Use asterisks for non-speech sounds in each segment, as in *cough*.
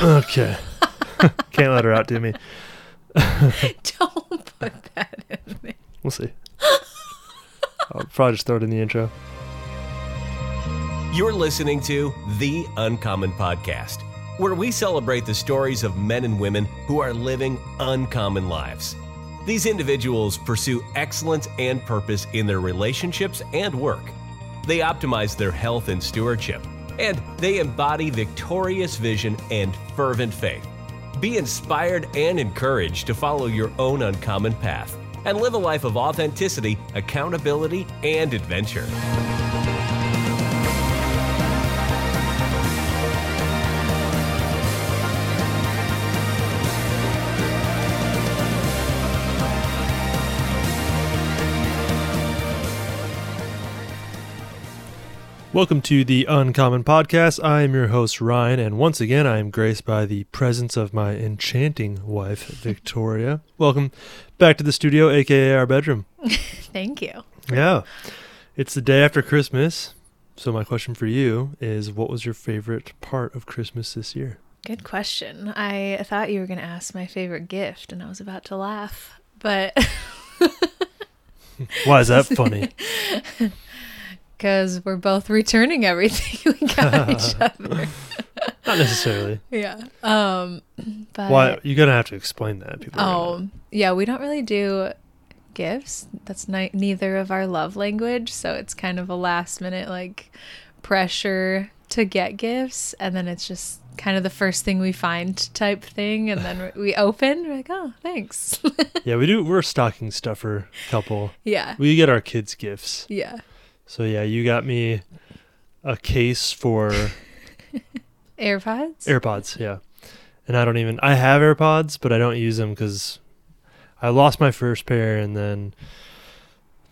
Okay. *laughs* Can't let her outdo me. *laughs* Don't put that in there. We'll see. I'll probably just throw it in the intro. You're listening to The Uncommon Podcast, where we celebrate the stories of men and women who are living uncommon lives. These individuals pursue excellence and purpose in their relationships and work. They optimize their health and stewardship, and they embody victorious vision and fervent faith. Be inspired and encouraged to follow your own uncommon path and live a life of authenticity, accountability, and adventure. Welcome to the Uncommon Podcast. I am your host, Ryan, and once again, I am graced by the presence of my enchanting wife, Victoria. *laughs* Welcome back to the studio, aka our bedroom. *laughs* Thank you. Yeah. It's the day after Christmas. So, my question for you is what was your favorite part of Christmas this year? Good question. I thought you were going to ask my favorite gift, and I was about to laugh, but *laughs* Why is that funny? Because we're both returning everything *laughs* we got each *laughs* other. Not necessarily. Yeah. Um. But Why? You're to have to explain that. People Oh, yeah. We don't really do gifts. That's ni- neither of our love language, so it's kind of a last minute like pressure to get gifts, and then it's just kind of the first thing we find type thing, and then *laughs* we open. We're like, oh, thanks. Yeah, we do. We're a stocking stuffer couple. yeah. We get our kids gifts. Yeah. So yeah, you got me a case for *laughs* AirPods. AirPods, yeah. And I don't even I have AirPods, but I don't use them cuz I lost my first pair and then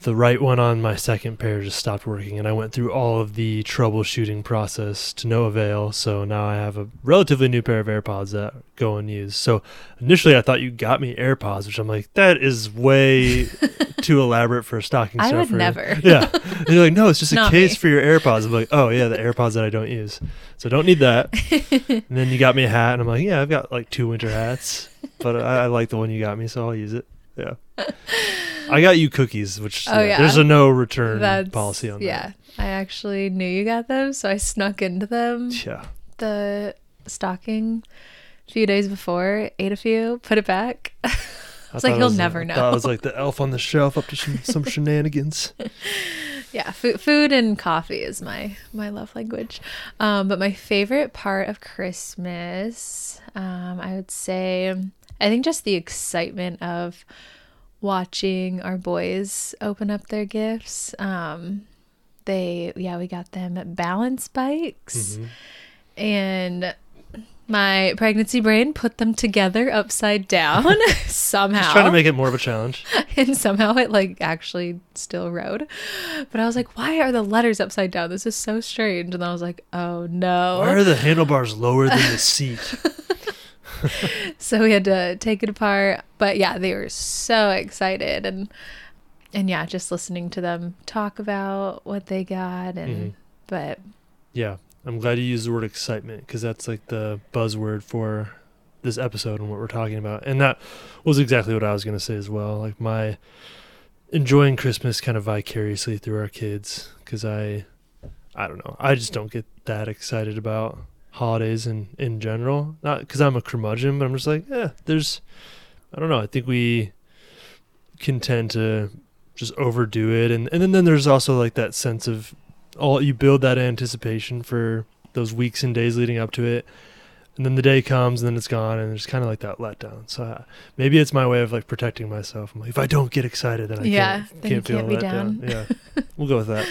the right one on my second pair just stopped working and I went through all of the troubleshooting process to no avail. So now I have a relatively new pair of AirPods that go unused. So initially I thought you got me AirPods, which I'm like that is way *laughs* too elaborate for a stocking I would stuffer. never. *laughs* Yeah. And you're like, no, it's just a case me. for your AirPods. I'm like, oh yeah, the AirPods that I don't use. So don't need that. *laughs* and then you got me a hat, and I'm like, yeah, I've got like two winter hats, but I, I like the one you got me, so I'll use it. Yeah. I got you cookies, which Oh, yeah, yeah. there's a no return That's policy on yeah. I actually knew you got them, so I snuck into them. Yeah. The stocking a few days before, ate a few, put it back. *laughs* I It's like he'll was, never I know. it was like the elf on the shelf up to some, some *laughs* shenanigans. yeah, food, food and coffee is my my love language. Um, but my favorite part of Christmas, um, I would say, I think just the excitement of watching our boys open up their gifts. Um, they, yeah, we got them balance bikes, Mhm. and my pregnancy brain put them together upside down *laughs* *laughs* somehow Just trying to make it more of a challenge. *laughs* and somehow it like actually still rode. But I was like, why are the letters upside down? This is so strange. And then I was like, oh no. Why are the handlebars lower than the seat? *laughs* so we had to take it apart. But yeah, they were so excited and and yeah, just listening to them talk about what they got and Mhm. but Yeah, I'm glad you used the word excitement because that's like the buzzword for this episode and what we're talking about. And that was exactly what I was going to say as well. Like my enjoying Christmas kind of vicariously through our kids because I, I don't know, I just don't get that excited about holidays in in general. Not because I'm a curmudgeon, but I'm just like, yeah, there's, I don't know. I think we can tend to just overdo it, and and then, then there's also like that sense of all you build that anticipation for those weeks and days leading up to it. And then the day comes and then it's gone and it's kind of like that letdown. So uh, maybe it's my way of like protecting myself. I'm like if i don't get excited then i Yeah, can't, then can't feel can't be let down. down. Yeah. *laughs* We'll go with that.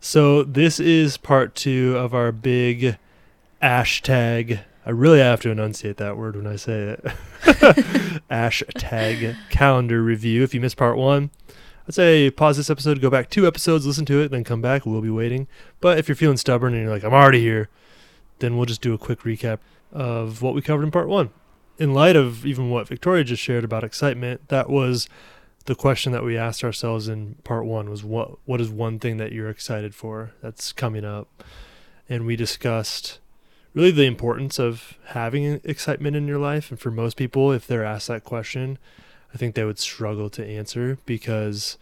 So this is part two of our big hashtag i really have to enunciate that word when i say it *laughs* hashtag calendar review if you missed part one I'd say pause this episode, go back two episodes, listen to it, then come back. We'll be waiting. But if you're feeling stubborn and you're like, I'm already here, then we'll just do a quick recap of what we covered in part one. In light of even what Victoria just shared about excitement, that was the question that we asked ourselves in part one was what what is one thing that you're excited for that's coming up? And we discussed really the importance of having excitement in your life. And for most people, if they're asked that question, I think they would struggle to answer because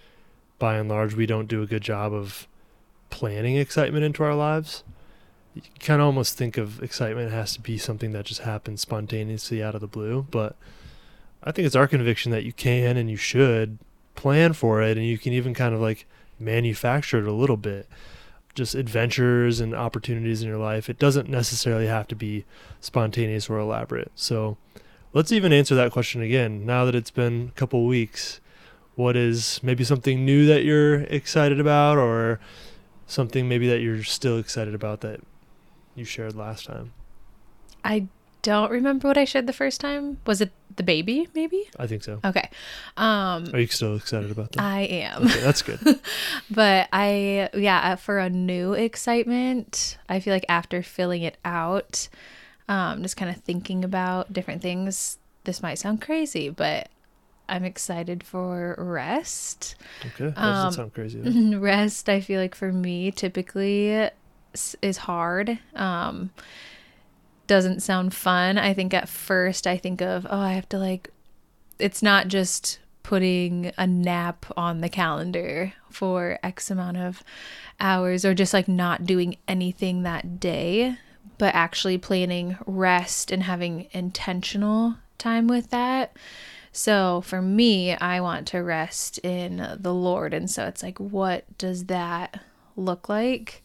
by and large, we don't do a good job of planning excitement into our lives. You kind of almost think of excitement has to be something that just happens spontaneously out of the blue. But I think it's our conviction that you can and you should plan for it and you can even kind of like manufacture it a little bit just adventures and opportunities in your life. It doesn't necessarily have to be spontaneous or elaborate. So let's even answer that question again. Now that it's been a couple weeks, what is maybe something new that you're excited about or something maybe that you're still excited about that you shared last time? I don't remember what I shared the first time. Was it the baby, maybe? I think so. Okay. Um Are you still excited about that? I am. Okay, that's good. *laughs* but I yeah, uh, for a new excitement, I feel like after filling it out, um just kind of thinking about different things. This might sound crazy, but I'm excited for rest. Okay. That Um, doesn't sound crazy. though. *laughs* rest i feel like for me typically is hard um doesn't sound fun i think at first i think of oh i have to like it's not just putting a nap on the calendar for x amount of hours or just like not doing anything that day but actually planning rest and having intentional time with that so for me, I want to rest in the Lord. And so it's like, what does that look like?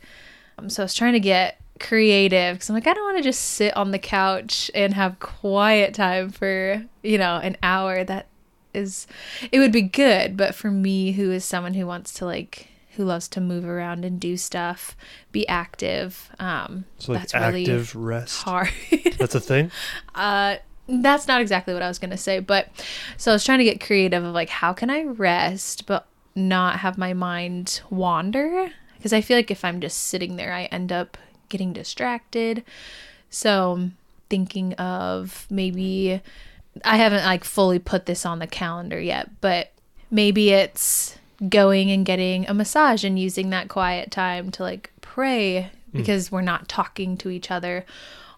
Um, so I was trying to get creative because I'm like, I don't want to just sit on the couch and have quiet time for, you know, an hour. That is, it would be good. But for me, who is someone who wants to like, who loves to move around and do stuff, be active, um, So like that's really active rest. hard. *laughs* That's a thing. *laughs* Uh, that's not exactly what I was gonna say, but so I was trying to get creative of like how can I rest but not have my mind wander because I feel like if I'm just sitting there, I end up getting distracted. So thinking of maybe I haven't like fully put this on the calendar yet, but maybe it's going and getting a massage and using that quiet time to like pray because we're not talking to each other.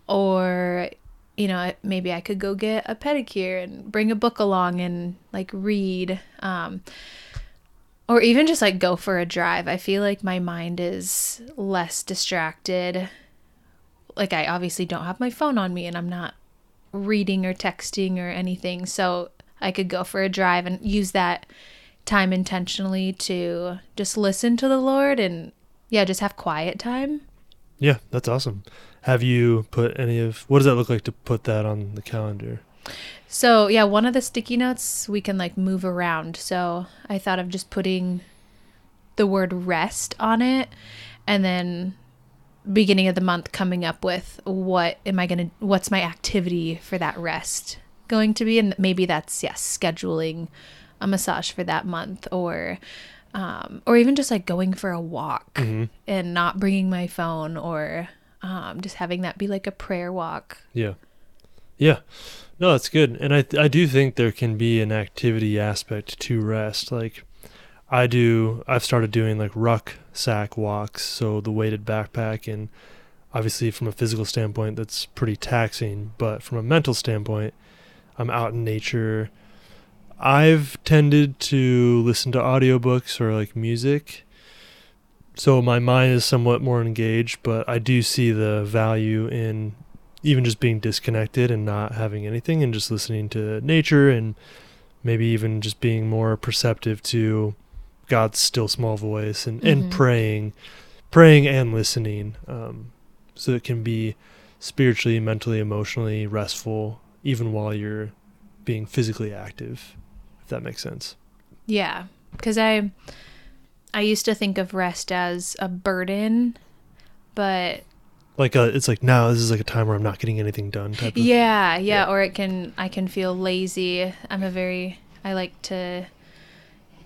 Or you know maybe i could go get a pedicure and bring a book along and like read. Um or even just like go for a drive i feel like my mind is less distracted like i obviously don't have my phone on me and i'm not reading or texting or anything so i could go for a drive and use that time intentionally to just listen to the lord and yeah just have quiet time Yeah, that's awesome. Have you put any of what does that look like to put that on the calendar? So yeah, one of the sticky notes we can like move around. So I thought of just putting the word rest on it and then beginning of the month coming up with what am I gonna what's my activity for that rest going to be and maybe that's yes, scheduling a massage for that month or um, or even just like going for a walk and not bringing my phone or um, just having that be like a prayer walk Yeah. Yeah. No, that's good. And I I do think there can be an activity aspect to rest. Like I do I've started doing like rucksack walks, so the weighted backpack and obviously from a physical standpoint that's pretty taxing, but from a mental standpoint, I'm out in nature. I've tended to listen to audiobooks or like music. So my mind is somewhat more engaged, but I do see the value in even just being disconnected and not having anything and just listening to nature and maybe even just being more perceptive to God's still small voice and, and Mhm. praying, praying and listening. Um, so it can be spiritually, mentally, emotionally restful, even while you're being physically active, if that makes sense. Yeah, because I I used to think of rest as a burden, but Like uh it's like now this is like a time where I'm not getting anything done type of yeah, yeah, Yeah. or it can I can feel lazy. I'm a very I like to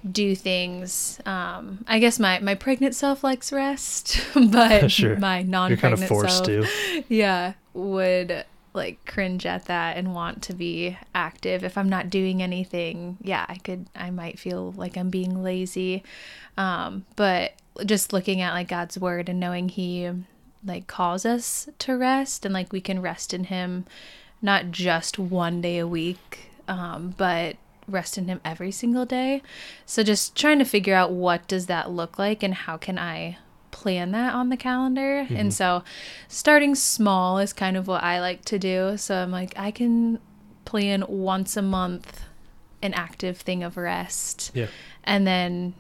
do things. Um, I guess my my pregnant self likes rest, *laughs* but *laughs* Sure. my You're kind of forced self, to. *laughs* yeah, would like cringe at that and want to be active. If I'm not doing anything, yeah, I could, I might feel like I'm being lazy. Um, but just looking at like God's word and knowing He like calls us to rest and like we can rest in him not just one day a week um, but rest in him every single day. So just trying to figure out what does that look like and how can i plan that on the calendar. And so starting small is kind of what i like to do. So i'm like i can plan once a month an active thing of rest. Yeah. and then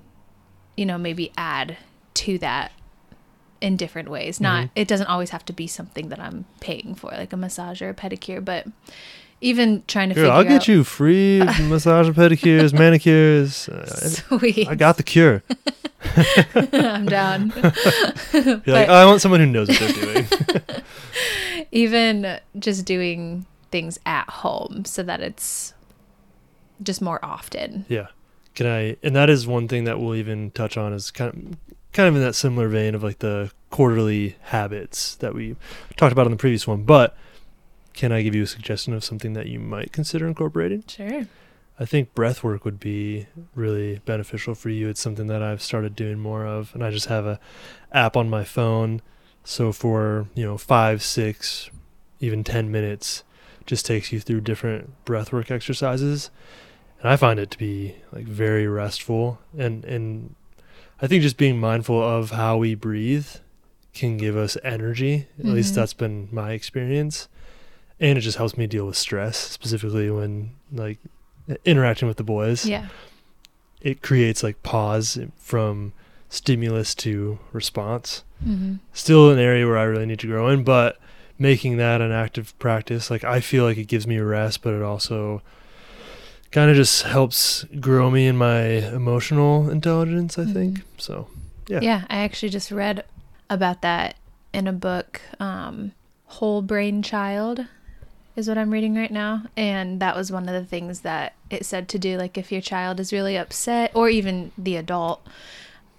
you know maybe add to that in different ways not Mm-hmm. it doesn't always have to be something that i'm paying for like a massage or a pedicure but even trying to figure I'll get out you free *laughs* massage and pedicures, manicures. Uh, sweet I got the cure. *laughs* *laughs* i'm down You're like, oh, I want someone who knows what they're doing. even just doing things at home so that it's just more often Yeah. Can I? And that is one thing that we'll even touch on is kind of, kind of in that similar vein of like the quarterly habits that we talked about in the previous one. But can I give you a suggestion of something that you might consider incorporating? sure I think breath work would be really beneficial for you. It's something that I've started doing more of, and I just have a app on my phone. So for you know five, six, even ten minutes, just takes you through different breath work exercises, and I find it to be like very restful. And and I think just being mindful of how we breathe can give us energy. At least Mhm. that's been my experience, and it just helps me deal with stress, specifically when like interacting with the boys. Yeah. It creates like pause from stimulus to response. Hmm still an area where i really need to grow in but making that an active practice like i feel like it gives me a rest but it also kind of just helps grow me in my emotional intelligence i think so Yeah. Yeah. I actually just read about that in a book, um, Whole Brain Child is what I'm reading right now. And that was one of the things that it said to do. Like if your child is really upset, or even the adult,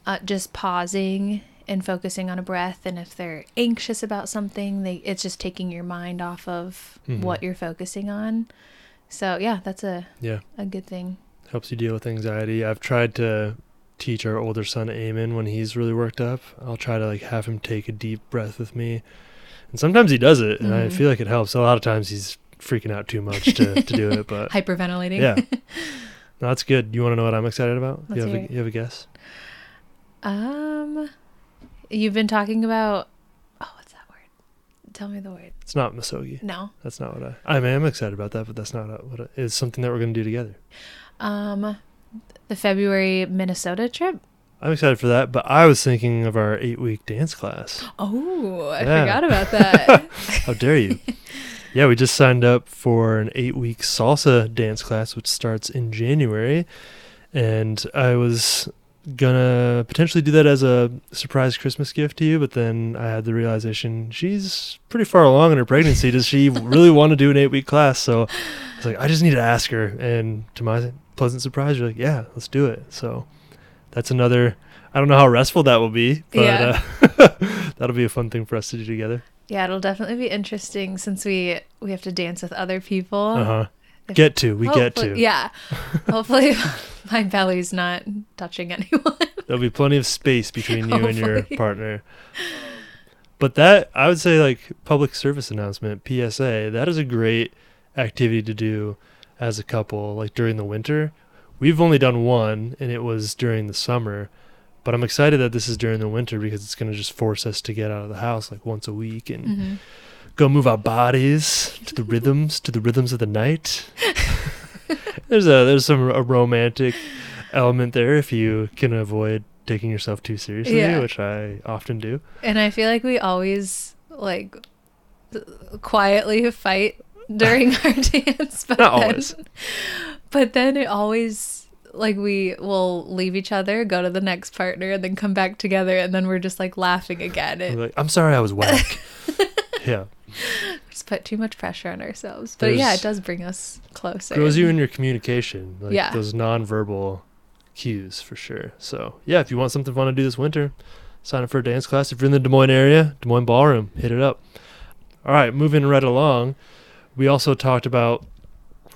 uh, just pausing and focusing on a breath. And if they're anxious about something, they it's just taking your mind off of Mhm. what you're focusing on. So yeah, that's a, yeah. a good thing. helps you deal with anxiety. I've tried to teach our older son Eamon when he's really worked up. I'll try to like have him take a deep breath with me. And sometimes he does it and i Mhm. feel like it helps. A lot of times he's freaking out too much to, to do it but *laughs* Hyperventilating. yeah. No, that's good. You want to know what i'm excited about? Let's you have a, you have a guess? Um, you've been talking about. Oh, what's that word? Tell me the word. it's not misogi No. that's not what i i am excited about that but that's not what I, it's something that we're going to do together Um, the February Minnesota trip. i'm excited for that but i was thinking of our eight week dance class Oh, I Yeah. forgot about *laughs* that. How dare you? yeah, we just signed up for an eight week salsa dance class, which starts in January. And I was gonna potentially do that as a surprise Christmas gift to you, but then I had the realization she's pretty far along in her pregnancy. Does she *laughs* really want to do an eight week class? So I was like, I just need to ask her. And to my pleasant surprise, you're like, yeah, let's do it. So that's another. I don't know how restful that will be, but Yeah. uh, *laughs* that'll be a fun thing for us to do together. yeah, it'll definitely be interesting since we we have to dance with other people. Uh huh. If- Get to. We get to. Yeah. *laughs* Hopefully, *laughs* my belly's not touching *laughs* anyone. There'll be plenty of space between you and your partner. But that I would say like public service announcement PSA that is a great activity to do as a couple like during the winter. We've only done one and it was during the summer. But I'm excited that this is during the winter because it's going to just force us to get out of the house like once a week and hmm go move our bodies to the rhythms to the rhythms of the night. *laughs* there's a there's some a romantic element there if you can avoid taking yourself too seriously, Yeah. which I often do. And I feel like we always like quietly fight during our *laughs* dance, but Not then, always. But then it always like we will leave each other, go to the next partner, and then come back together, and then we're just like laughing again. It like, I'm sorry I was whack. *laughs* yeah. *laughs* just put too much pressure on ourselves. But yeah, it does bring us closer. Grows you in your communication. Like Yeah. those nonverbal cues for sure. So yeah, if you want something fun to do this winter, sign up for a dance class. If you're in the Des Moines area, Des Moines Ballroom, hit it up. All right, moving right along. We also talked about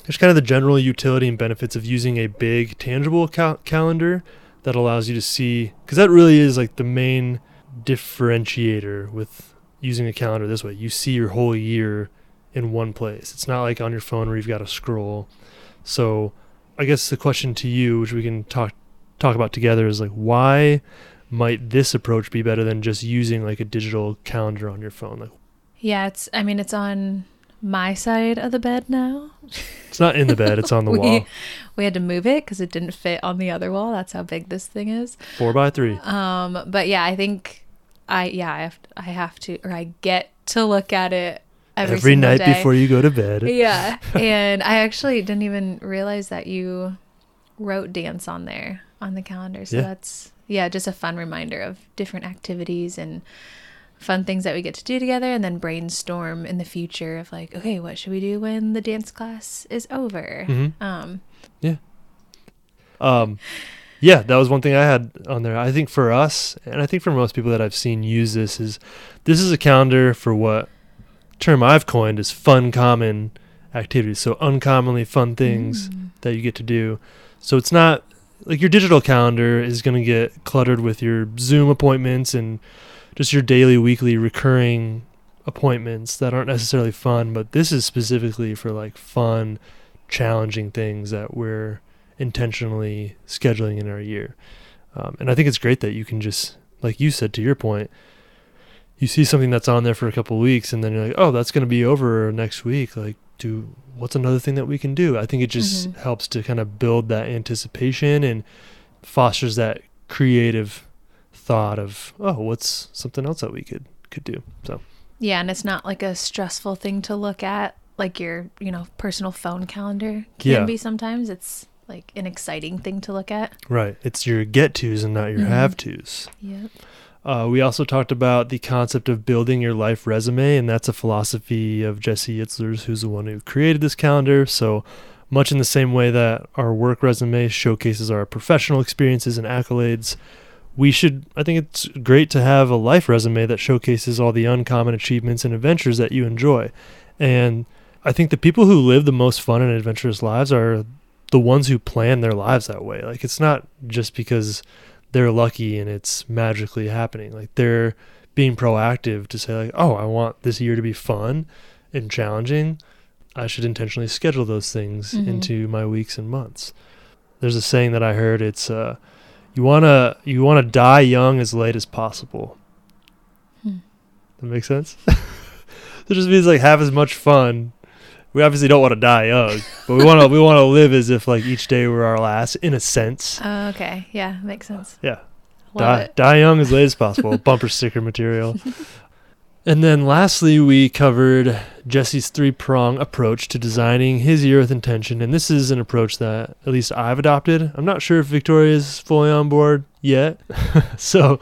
just kind of the general utility and benefits of using a big tangible cal- calendar that allows you to see because that really is like the main differentiator with using a calendar this way. You see your whole year in one place. It's not like on your phone where you've got to scroll. So, I guess the question to you, which we can talk talk about together, is like why might this approach be better than just using like a digital calendar on your phone? Like, Yeah, it's. I mean, it's on my side of the bed now. it's not in the bed; it's on the *laughs* we, wall. We had to move it because it didn't fit on the other wall. That's how big this thing is. Four by three. Um, but yeah, I think I yeah I have I have to or I get to look at it every, Every night day. before you go to bed. *laughs* Yeah, *laughs* and I actually didn't even realize that you wrote dance on there on the calendar. So Yeah. that's yeah, just a fun reminder of different activities and fun things that we get to do together and then brainstorm in the future of like, okay, what should we do when the dance class is over? Mhm. Um yeah Um, yeah, that was one thing I had on there. I think for us, and I think for most people that I've seen use this, is this is a calendar for what term I've coined is fun, common activities. So uncommonly fun things mm, that you get to do. So it's not like your digital calendar is going to get cluttered with your Zoom appointments and just your daily, weekly, recurring appointments that aren't necessarily fun. But this is specifically for like fun, challenging things that we're intentionally scheduling in our year. Um, and I think it's great that you can just, like you said, to your point, you see something that's on there for a couple of weeks and then you're like, oh, that's going to be over next week. Like, do what's another thing that we can do? I think it just Mhm. helps to kind of build that anticipation and fosters that creative thought of, oh, what's something else that we could could do. So Yeah, and it's not like a stressful thing to look at like your, you know, personal phone calendar can Yeah. be sometimes. It's like an exciting thing to look at. right, it's your get tos and not your Mhm. have tos. Yep. Uh, we also talked about the concept of building your life resume, and that's a philosophy of Jesse Itzler's, who's the one who created this calendar. So, much in the same way that our work resume showcases our professional experiences and accolades, we should, I think it's great to have a life resume that showcases all the uncommon achievements and adventures that you enjoy. And I think the people who live the most fun and adventurous lives are the ones who plan their lives that way. Like, it's not just because they're lucky and it's magically happening. Like they're being proactive to say like, "Oh, I want this year to be fun and challenging. I should intentionally schedule those things Mhm. into my weeks and months." There's a saying that I heard it's uh you want to you want to die young as late as possible. Hmm. That makes sense? *laughs* it just means like have as much fun. We obviously don't want to die young, but we want to we want to live as if like each day were our last in a sense. Oh, okay. Yeah, makes sense. Yeah. Love die, it. die young as late as possible. *laughs* Bumper sticker material. And then lastly, we covered Jesse's three prong approach to designing his year with intention. And this is an approach that at least I've adopted. I'm not sure if Victoria's fully on board yet. *laughs* so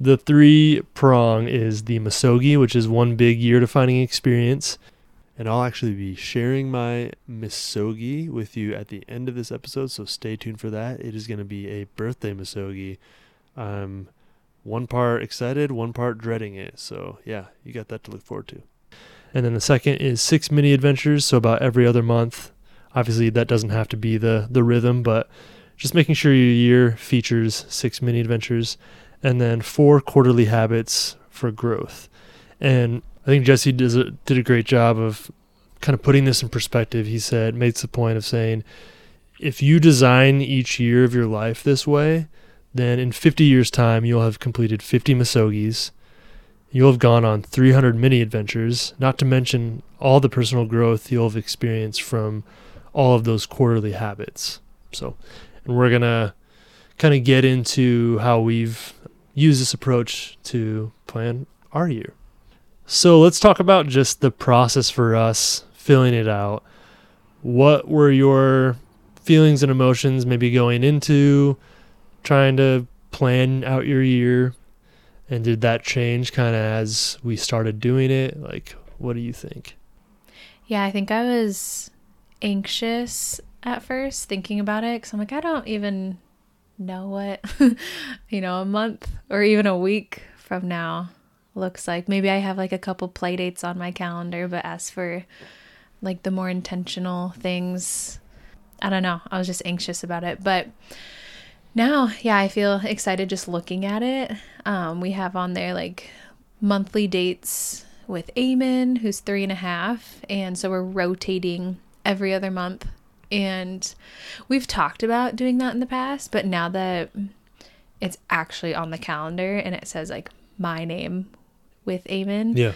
the three prong is the Misogi, which is one big year defining experience. And I'll actually be sharing my Misogi with you at the end of this episode. So stay tuned for that. It is going to be a birthday Misogi. I'm one part excited, one part dreading it. So yeah, you got that to look forward to. And then the second is six mini adventures, so about every other month. Obviously, that doesn't have to be the the rhythm, but just making sure your year features six mini adventures, and then four quarterly habits for growth. And I think Jesse does a, did a great job of kind of putting this in perspective. He said, makes the point of saying, if you design each year of your life this way, then in 50 years' time, you'll have completed 50 Misogis. You'll have gone on 300 mini adventures, not to mention all the personal growth you'll have experienced from all of those quarterly habits. So, and we're going to kind of get into how we've used this approach to plan our year. So, let's talk about just the process for us filling it out. What were your feelings and emotions maybe going into trying to plan out your year? And did that change kind of as we started doing it? Like what do you think? Yeah, I think I was anxious at first thinking about it because I'm like, I don't even know what, *laughs* you know, a month or even a week from now looks like. Maybe I have like a couple play dates on my calendar, but as for like the more intentional things, I don't know. I was just anxious about it. But now, yeah, I feel excited just looking at it. Um, we have on there like monthly dates with Eamon, who's three and a half. And so we're rotating every other month. And we've talked about doing that in the past, but now that it's actually on the calendar and it says like my name with Eamon, Yeah.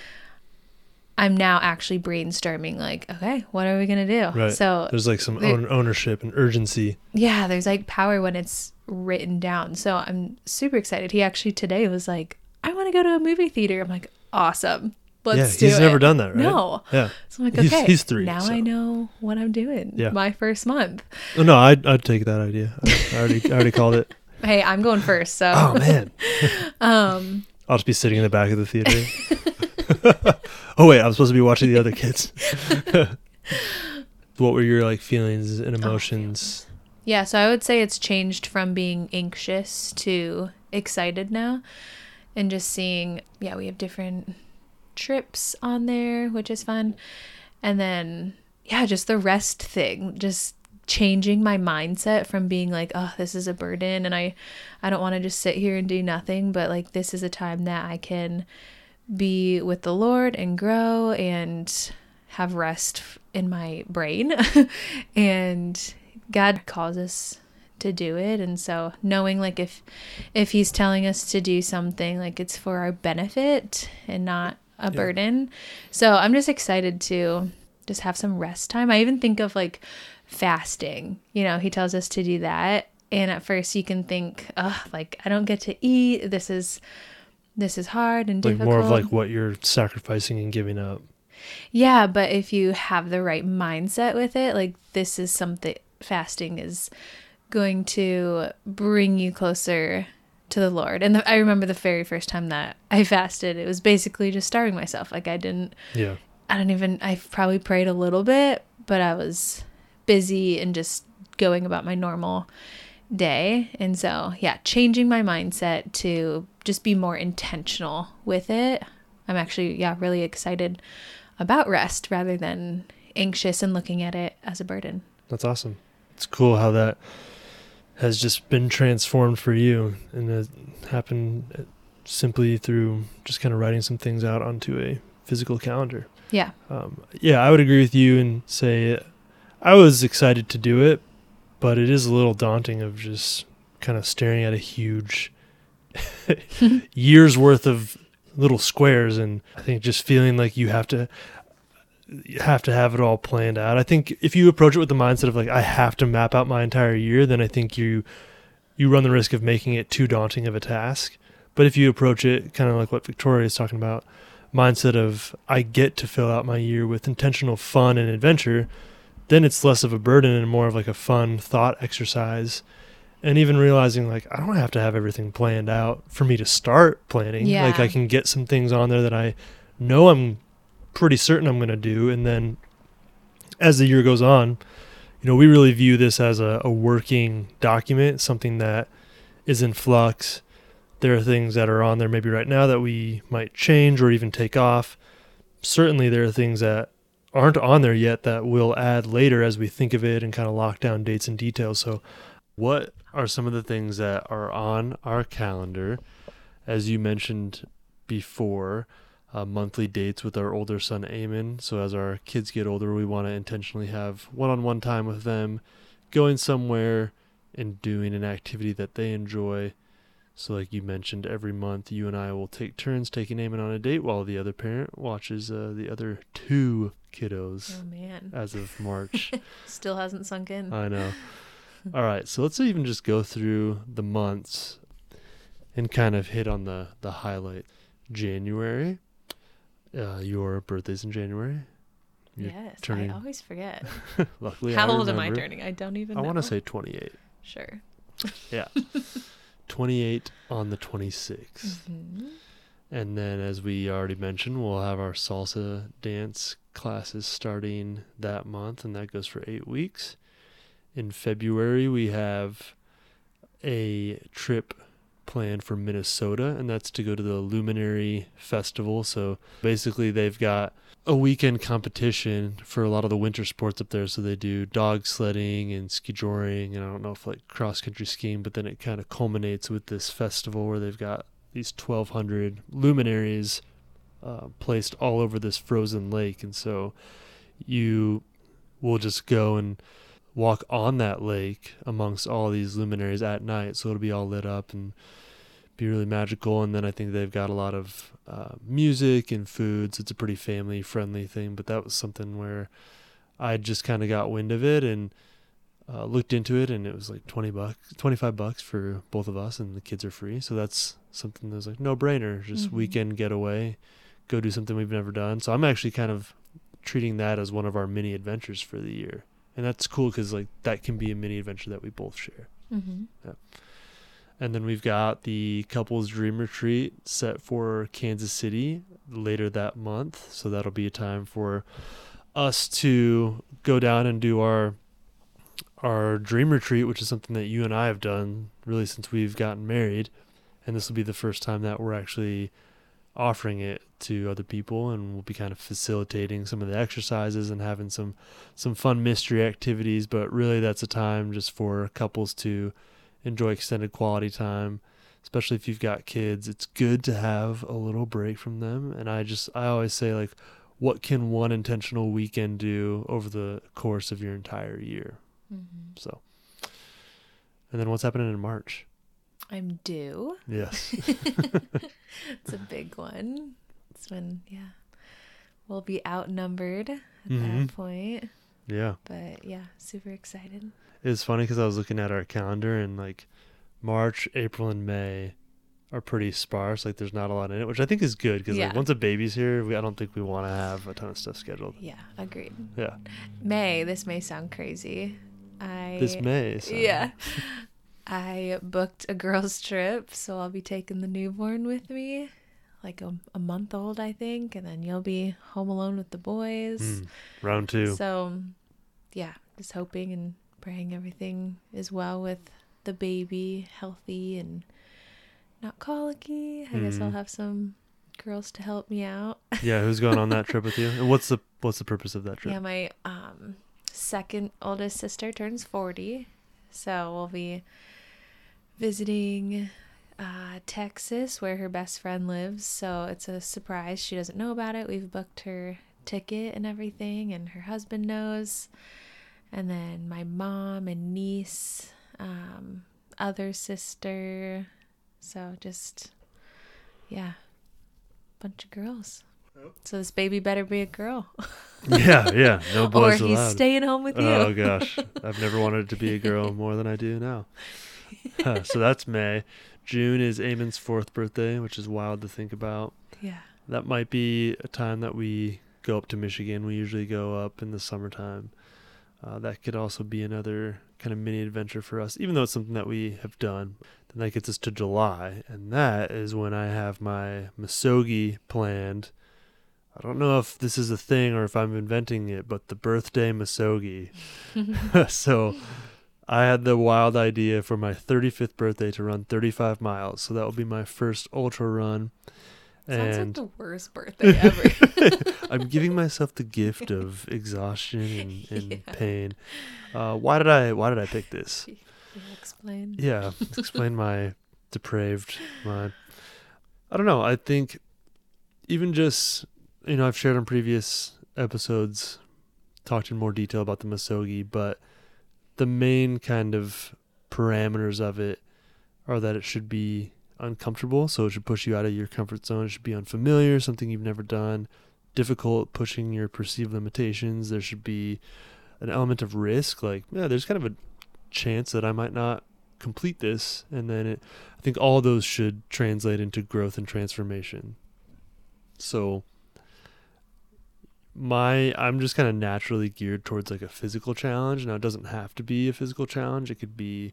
I'm now actually brainstorming like, okay, what are we gonna do? Right. So There's like some there- ownership and urgency. yeah, there's like power when it's written down. So I'm super excited. He actually today was like, I want to go to a movie theater. I'm like, awesome. Let's yeah, do he's it. never done that, right? No. Yeah. So I'm like, He's- okay, he's three, Now so. I know what I'm doing. Yeah. My first month. Oh, no, I'd, I'd take that idea. I, I already I already called it. *laughs* Hey, I'm going first. So Oh man, *laughs* um I'll just be sitting in the back of the theater. *laughs* oh wait, I'm supposed to be watching the other kids. *laughs* what were your like feelings Oh, and emotions? yeah, so I would say it's changed from being anxious to excited now. And just seeing, yeah, we have different trips on there, which is fun. And then, yeah, just the rest thing, just changing my mindset from being like, oh, this is a burden and I I don't want to just sit here and do nothing, but like this is a time that I can be with the Lord and grow and have rest in my brain. *laughs* and God calls us to do it. And so knowing like if if he's telling us to do something like it's for our benefit and not a burden. So i'm just excited to just have some rest time. I even think of like fasting you know he tells us to do that and at first you can think oh like i don't get to eat this is this is hard and Like difficult more of like what you're sacrificing and giving up. yeah, but if you have the right mindset with it, like this is something fasting is going to bring you closer to the Lord. And the, I remember the very first time that I fasted, it was basically just starving myself. Like I didn't Yeah. I don't even I probably prayed a little bit, but I was busy and just going about my normal day. And so, yeah, changing my mindset to just be more intentional with it. I'm actually yeah, really excited about rest rather than anxious and looking at it as a burden. That's awesome. It's cool how that has just been transformed for you and it happened simply through just kind of writing some things out onto a physical calendar. Yeah. Um, yeah, I would agree with you and say I was excited to do it, but it is a little daunting of just kind of staring at a huge *laughs* year's worth of little squares and I think just feeling like you have to you have to have it all planned out. I think if you approach it with the mindset of like I have to map out my entire year, then I think you you run the risk of making it too daunting of a task. But if you approach it kind of like what Victoria is talking about, mindset of I get to fill out my year with intentional fun and adventure, then it's less of a burden and more of like a fun thought exercise. And even realizing like I don't have to have everything planned out for me to start planning. Like I can get some things on there that I know I'm pretty certain I'm going to do and then as the year goes on, you know, we really view this as a, a working document, something that is in flux. There are things that are on there maybe right now that we might change or even take off. Certainly, there are things that aren't on there yet that we'll add later as we think of it and kind of lock down dates and details. So, what are some of the things that are on our calendar? As you mentioned before, uh, monthly dates with our older son Eamon. So as our kids get older, we want to intentionally have one-on-one time with them, going somewhere and doing an activity that they enjoy. So like you mentioned, every month you and I will take turns taking Eamon on a date while the other parent watches uh, the other two kiddos Oh man. as of March. *laughs* Still hasn't sunk in. I know. *laughs* All right, so let's even just go through the months and kind of hit on the the highlight. January, uh, your birthday's in January. You're yes, turning- I always forget. *laughs* Luckily, How I old am I turning? I don't even know. I want to say 28. Sure. Yeah, 28 on the 26th. Mhm. And then, as we already mentioned, we'll have our salsa dance classes starting that month, and that goes for eight weeks. In February, we have a trip planned for Minnesota, and that's to go to the Luminary Festival. So basically, they've got a weekend competition for a lot of the winter sports up there. So they do dog sledding and ski joring, and I don't know if like cross country skiing, but then it kind of culminates with this festival where they've got these 1,200 luminaries uh, placed all over this frozen lake, and so you will just go and walk on that lake amongst all these luminaries at night. So it'll be all lit up and be really magical. And then I think they've got a lot of uh, music and foods. So it's a pretty family friendly thing, but that was something where I just kind of got wind of it and uh, looked into it, and it was like twenty bucks, twenty five bucks for both of us, and the kids are free. So that's something that was like no brainer, just Mhm. weekend getaway, go do something we've never done. So I'm actually kind of treating that as one of our mini adventures for the year, and that's cool because like that can be a mini adventure that we both share. Mm-hmm. And then we've got the couples dream retreat set for Kansas City later that month. So that'll be a time for us to go down and do our our dream retreat, which is something that you and I have done really since we've gotten married. And this will be the first time that we're actually offering it to other people and we'll be kind of facilitating some of the exercises and having some some fun mystery activities, but really that's a time just for couples to enjoy extended quality time especially if you've got kids it's good to have a little break from them and i just i always say like what can one intentional weekend do over the course of your entire year Mm-hmm. so and then what's happening in march I'm due. yes *laughs* it's a big one. When, yeah, we'll be outnumbered at Mhm. that point. yeah But yeah, super excited. it's funny because i was looking at our calendar and like march april and may are pretty sparse like there's not a lot in it which i think is good because Yeah. like once a baby's here we, i don't think we want to have a ton of stuff scheduled Yeah, agreed. yeah May, this may sound crazy. I this may so- Yeah. *laughs* I booked a girls' trip, so I'll be taking the newborn with me, like a, a month old, I think, and then you'll be home alone with the boys. Mm, round two So, yeah, just hoping and praying everything is well with the baby, healthy and not colicky. I guess I'll Mhm. have some girls to help me out. *laughs* Yeah, who's going on that trip with you? And what's the what's the purpose of that trip? Yeah, my um second oldest sister turns 40. So we'll be visiting uh Texas where her best friend lives. So it's a surprise. She doesn't know about it. We've booked her ticket and everything and her husband knows. And then my mom and niece, um other sister. So just yeah. Bunch of girls. So this baby better be a girl. *laughs* yeah, yeah. No *laughs* or he's allowed. staying home with you. Oh gosh, I've never wanted to be a girl more than I do now. *laughs* So that's May. June is Eamon's fourth birthday, which is wild to think about. yeah. That might be a time that we go up to Michigan. We usually go up in the summertime. Uh, that could also be another kind of mini adventure for us, even though it's something that we have done. Then that gets us to July, and that is when I have my Misogi planned. I don't know if this is a thing or if I'm inventing it, but the birthday Misogi. *laughs* *laughs* so I had the wild idea for my 35th birthday to run 35 miles. So that will be my first ultra run. Sounds and like the worst birthday ever. *laughs* I'm giving myself the gift of *laughs* exhaustion and, and Yeah. pain. Uh, why did I why did I pick this? *laughs* Explain? Yeah, explain my depraved mind. I don't know. I think even just you know I've shared on previous episodes, talked in more detail about the Misogi, but the main kind of parameters of it are that it should be uncomfortable, so it should push you out of your comfort zone. It should be unfamiliar, something you've never done, difficult, pushing your perceived limitations. There should be an element of risk, like yeah, there's kind of a chance that I might not complete this, and then it, I think all those should translate into growth and transformation. So my I'm just kind of naturally geared towards like a physical challenge. Now it doesn't have to be a physical challenge. It could be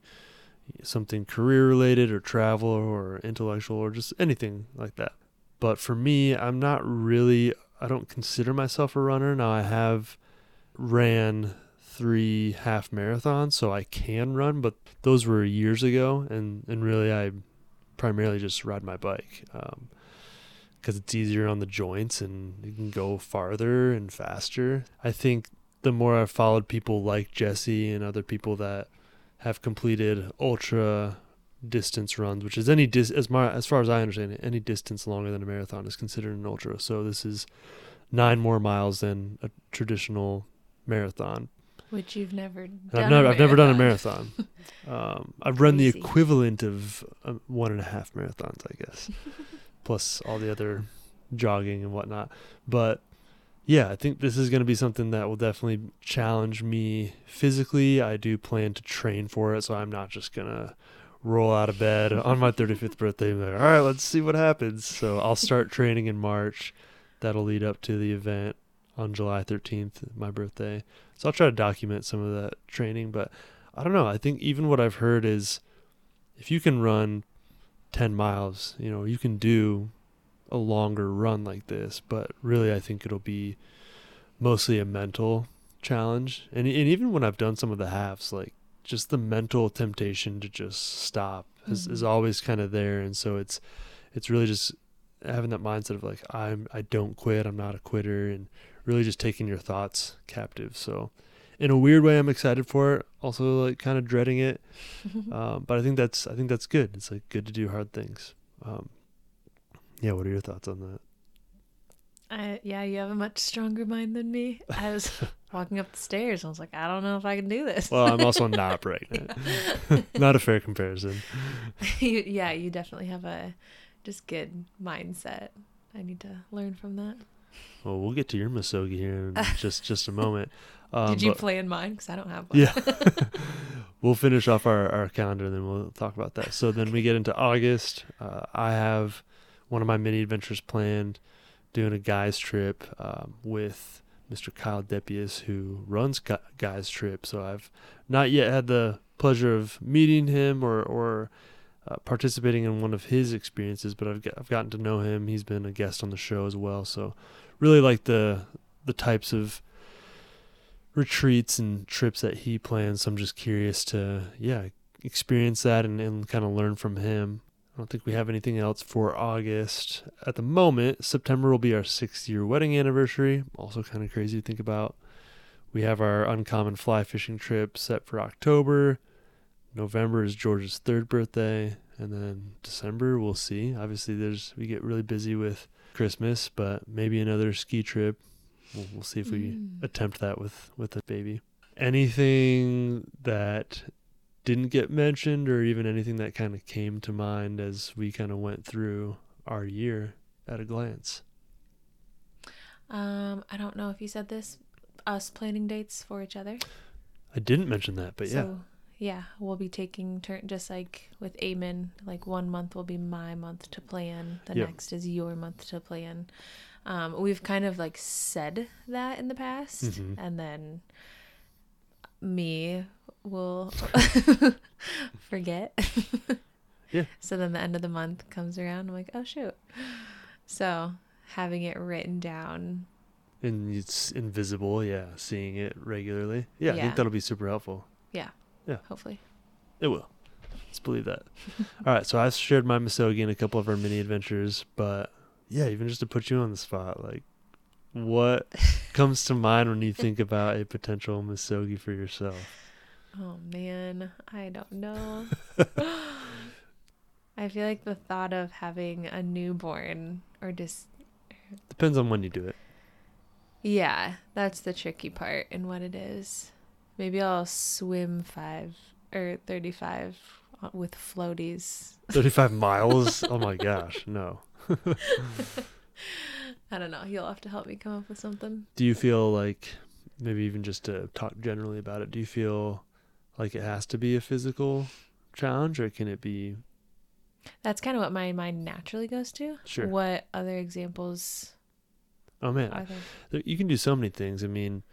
something career related or travel or intellectual or just anything like that. But for me, I'm not really I don't consider myself a runner. Now I have ran three half marathons, so I can run, but those were years ago, and and really I primarily just ride my bike um, because it's easier on the joints and you can go farther and faster. I think the more I've followed people like Jesse and other people that have completed ultra distance runs, which is any dis- as mar- as far as I understand it, any distance longer than a marathon is considered an ultra. So this is nine more miles than a traditional marathon. Which you've never done. I've a never I've never done a marathon. marathon. *laughs* um, I've run the equivalent of um, one and a half marathons, I guess, *laughs* plus all the other jogging and whatnot. But yeah, I think this is going to be something that will definitely challenge me physically. I do plan to train for it, so I'm not just gonna roll out of bed on my 35th birthday and like, all right, let's see what happens. So I'll start training in March. That'll lead up to the event on July 13th, my birthday. So I'll try to document some of that training, but I don't know. I think even what I've heard is if you can run 10 miles, you know, you can do a longer run like this, but really I think it'll be mostly a mental challenge. And and even when I've done some of the halves, like just the mental temptation to just stop is, is Mhm. always kind of there and so it's it's really just having that mindset of like I'm I don't quit, I'm not a quitter and really just taking your thoughts captive. So in a weird way I'm excited for it, also like kind of dreading it. *laughs* Um, but I think that's I think that's good. It's like good to do hard things. Um, yeah, what are your thoughts on that? I, yeah, you have a much stronger mind than me. I was *laughs* walking up the stairs. and I was like, I don't know if I can do this. Well, I'm also not *laughs* pregnant. not a fair comparison. you, yeah, you definitely have a just good mindset. I need to learn from that. Well, we'll get to your Misogi here in just just a moment. Um, Did you but- in mine? Because I don't have one. Yeah. *laughs* *laughs* we'll finish off our, our calendar and then we'll talk about that. So then we get into August. Uh, I have one of my mini adventures planned, doing a guys trip um, with Mr. Kyle Depius, who runs guys trip. So I've not yet had the pleasure of meeting him or, or uh, participating in one of his experiences, but I've, got, I've gotten to know him. He's been a guest on the show as well. So really like the, the types of retreats and trips that he plans. So I'm just curious to, yeah, experience that and, and kind of learn from him. I don't think we have anything else for August at the moment. September will be our sixth year wedding anniversary. Also, kind of crazy to think about. We have our uncommon fly fishing trip set for October. November is George's third birthday, and then December we'll see. Obviously, there's we get really busy with Christmas, but maybe another ski trip. We'll, we'll see if we Mm. attempt that with with a baby. Anything that didn't get mentioned, or even anything that kind of came to mind as we kind of went through our year at a glance. Um, I don't know if you said this. Us planning dates for each other. I didn't mention that, but yeah, So yeah, we'll be taking turn just like with Eamon. Like one month will be my month to plan. The Yep. next is your month to plan. Um, we've kind of like said that in the past, Mhm. and then me will *laughs* forget. Yeah. *laughs* So then the end of the month comes around. I'm like, oh shoot. So having it written down. and it's invisible. Yeah, seeing it regularly. Yeah, I think that'll be super helpful. Yeah. Yeah. Hopefully. It will. Let's believe that. *laughs* All right, so I've shared my Misogi in a couple of our mini adventures, but yeah, even just to put you on the spot, like what *laughs* comes to mind when you think about a potential Misogi for yourself? Oh man, I don't know. *laughs* I feel like the thought of having a newborn or just Depends on when you do it. yeah, that's the tricky part in what it is. Maybe I'll swim 5 or 35 uh, with floaties. 35 miles? *laughs* Oh my gosh, no. *laughs* I don't know. You'll have to help me come up with something. Do you feel like maybe even just to talk generally about it, do you feel like it has to be a physical challenge or can it be That's kind of what my mind naturally goes to. Sure. What other examples Oh man, are there? there- you can do so many things. I mean,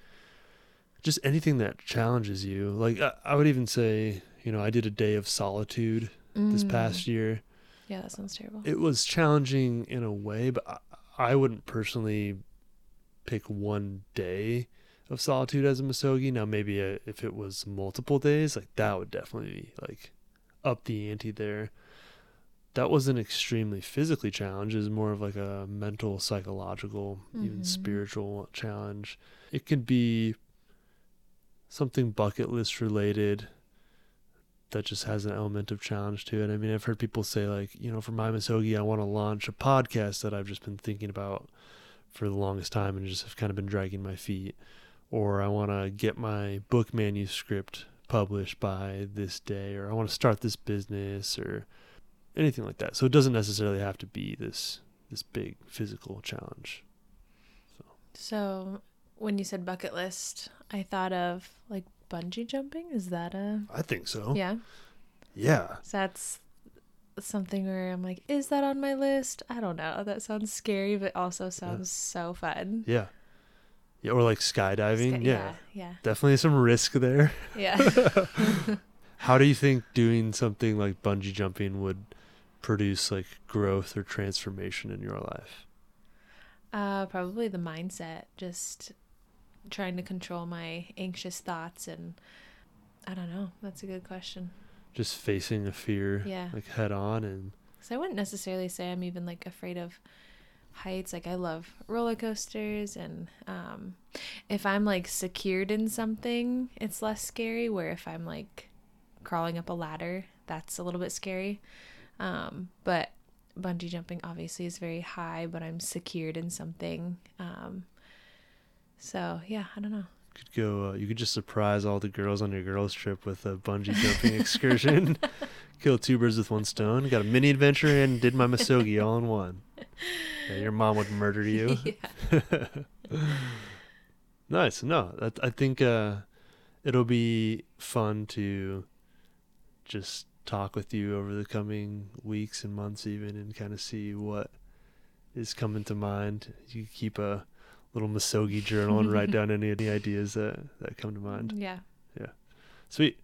just anything that challenges you. Like I, I would even say, you know, I did a day of solitude this Mm. past year. Yeah, that sounds terrible. It was challenging in a way, but I, I wouldn't personally pick one day of solitude as a misogi. Now, maybe a, if it was multiple days, like that would definitely be like up the ante there. That wasn't extremely physically challenged. It was more of like a mental, psychological, even Mhm. spiritual challenge. It could be something bucket list related. That just has an element of challenge to it. I mean, I've heard people say like, you know, for my Misogi, I want to launch a podcast that I've just been thinking about for the longest time and just have kind of been dragging my feet. Or I want to get my book manuscript published by this day, or I want to start this business, or anything like that. So it doesn't necessarily have to be this this big physical challenge. So when you said bucket list, I thought of like bungee jumping. Is that a I think so. yeah? Yeah. So that's something where I'm like, is that on my list? I don't know. That sounds scary, but also sounds so fun. Yeah. Yeah. Or like skydiving. Sky- yeah. yeah, Definitely some risk there. yeah. *laughs* *laughs* How do you think doing something like bungee jumping would produce like growth or transformation in your life? Uh, probably the mindset, just trying to control my anxious thoughts and I don't know. That's a good question. Just facing a fear Yeah. like head on and So I wouldn't necessarily say I'm even like afraid of heights. Like I love roller coasters and um if I'm like secured in something, it's less scary where if I'm like crawling up a ladder, that's a little bit scary. Um but bungee jumping obviously is very high, but I'm secured in something. Um so yeah, I don't know. could go uh, you could just surprise all the girls on your girls trip with a bungee jumping *laughs* excursion. Kill two birds with one stone. Got a mini adventure and did my Misogi all in one. Yeah, your mom would murder you. *laughs* *laughs* Nice. No, that, I think uh, it'll be fun to just talk with you over the coming weeks and months, even, and kind of see what is coming to mind. You keep a little Misogi journal and write down any of the ideas that, that come to mind. Yeah. Yeah. Sweet.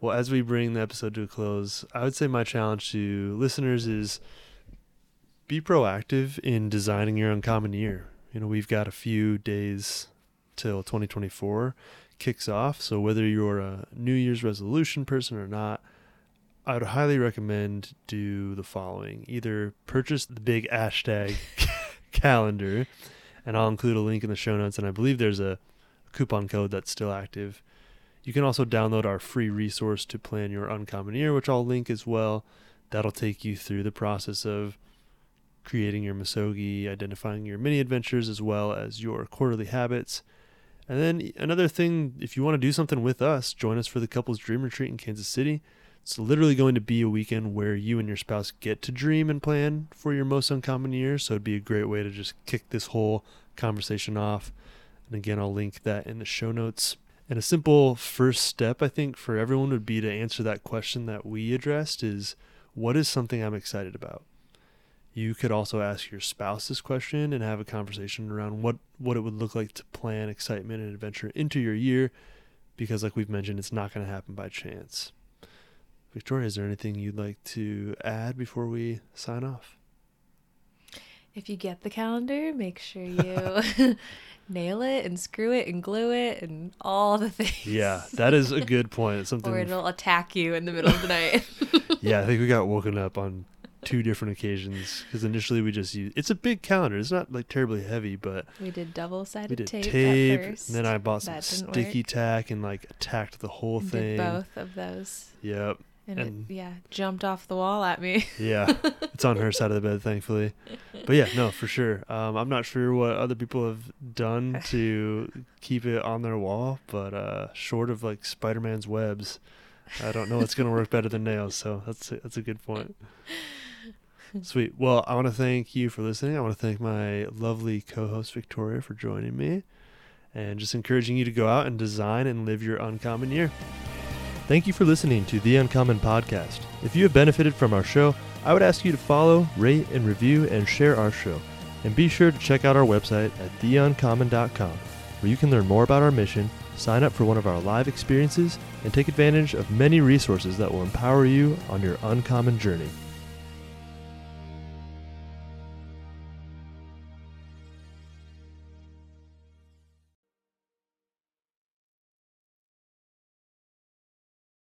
Well, as we bring the episode to a close, I would say my challenge to listeners is be proactive in designing your uncommon year. You know, we've got a few days till 2024 kicks off. So whether you're a New Year's resolution person or not, I would highly recommend do the following. Either purchase the big hashtag *laughs* calendar, and I'll include a link in the show notes, and I believe there's a coupon code that's still active. You can also download our free resource to plan your uncommon year, which I'll link as well. That'll take you through the process of creating your Misogi, identifying your mini adventures, as well as your quarterly habits. And then another thing, if you want to do something with us, join us for the Couples Dream Retreat in Kansas City. It's literally going to be a weekend where you and your spouse get to dream and plan for your most uncommon year. So it'd be a great way to just kick this whole conversation off. And again, I'll link that in the show notes. And a simple first step, I think, for everyone would be to answer that question that we addressed is what is something I'm excited about? You could also ask your spouse this question and have a conversation around what, what it would look like to plan excitement and adventure into your year because, like we've mentioned, it's not going to happen by chance. Victoria, is there anything you'd like to add before we sign off? If you get the calendar, make sure you *laughs* nail it and screw it and glue it and all the things. Yeah, that is a good point. It's *laughs* something. Or it'll attack you in the middle of the night. *laughs* yeah, I think we got woken up on two different occasions because initially we just used. It's a big calendar. It's not like terribly heavy, but we did double we sided did tape, tape. and then I bought some sticky work. tack and like attacked the whole Did thing. both of those. Yep. And, And- it, yeah, jumped off the wall at me. *laughs* Yeah, it's on her side of the bed, thankfully. But yeah, no, for sure. Um, I'm not sure what other people have done *laughs* to keep it on their wall, but uh, short of like Spider-Man's webs, I don't know what's gonna work better than nails. So that's a, that's a good point. Sweet. Well, I want to thank you for listening. I want to thank my lovely co-host Victoria for joining me, and just encouraging you to go out and design and live your uncommon year. Thank you for listening to The Uncommon Podcast. If you have benefited from our show, I would ask you to follow, rate, and review and share our show. And be sure to check out our website at theuncommon.com, where you can learn more about our mission, sign up for one of our live experiences, and take advantage of many resources that will empower you on your uncommon journey.